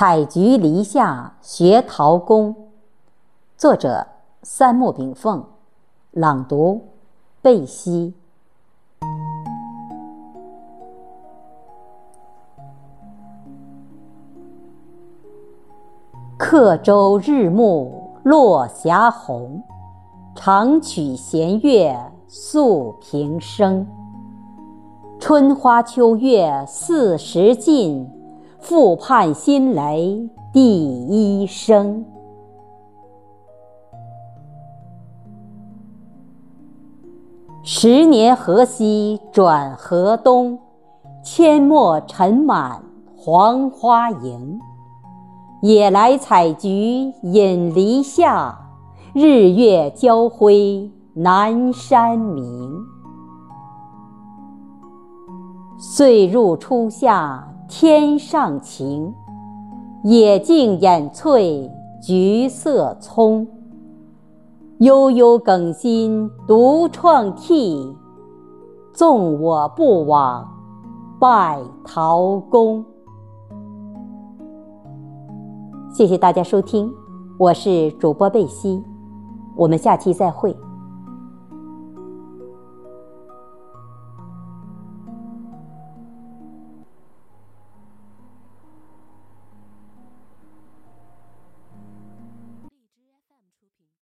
采菊篱下学陶工，作者三木炳凤，朗读贝西。客舟日暮落霞红，长曲弦月诉平生。春花秋月四时尽。复盼新雷第一声。十年河西转河东，阡陌尘满黄花营。也来采菊饮篱下，日月交辉南山明。岁入初夏。天上晴，野径掩翠橘色葱。悠悠耿心独怆涕，纵我不往拜陶公。谢谢大家收听，我是主播贝西，我们下期再会。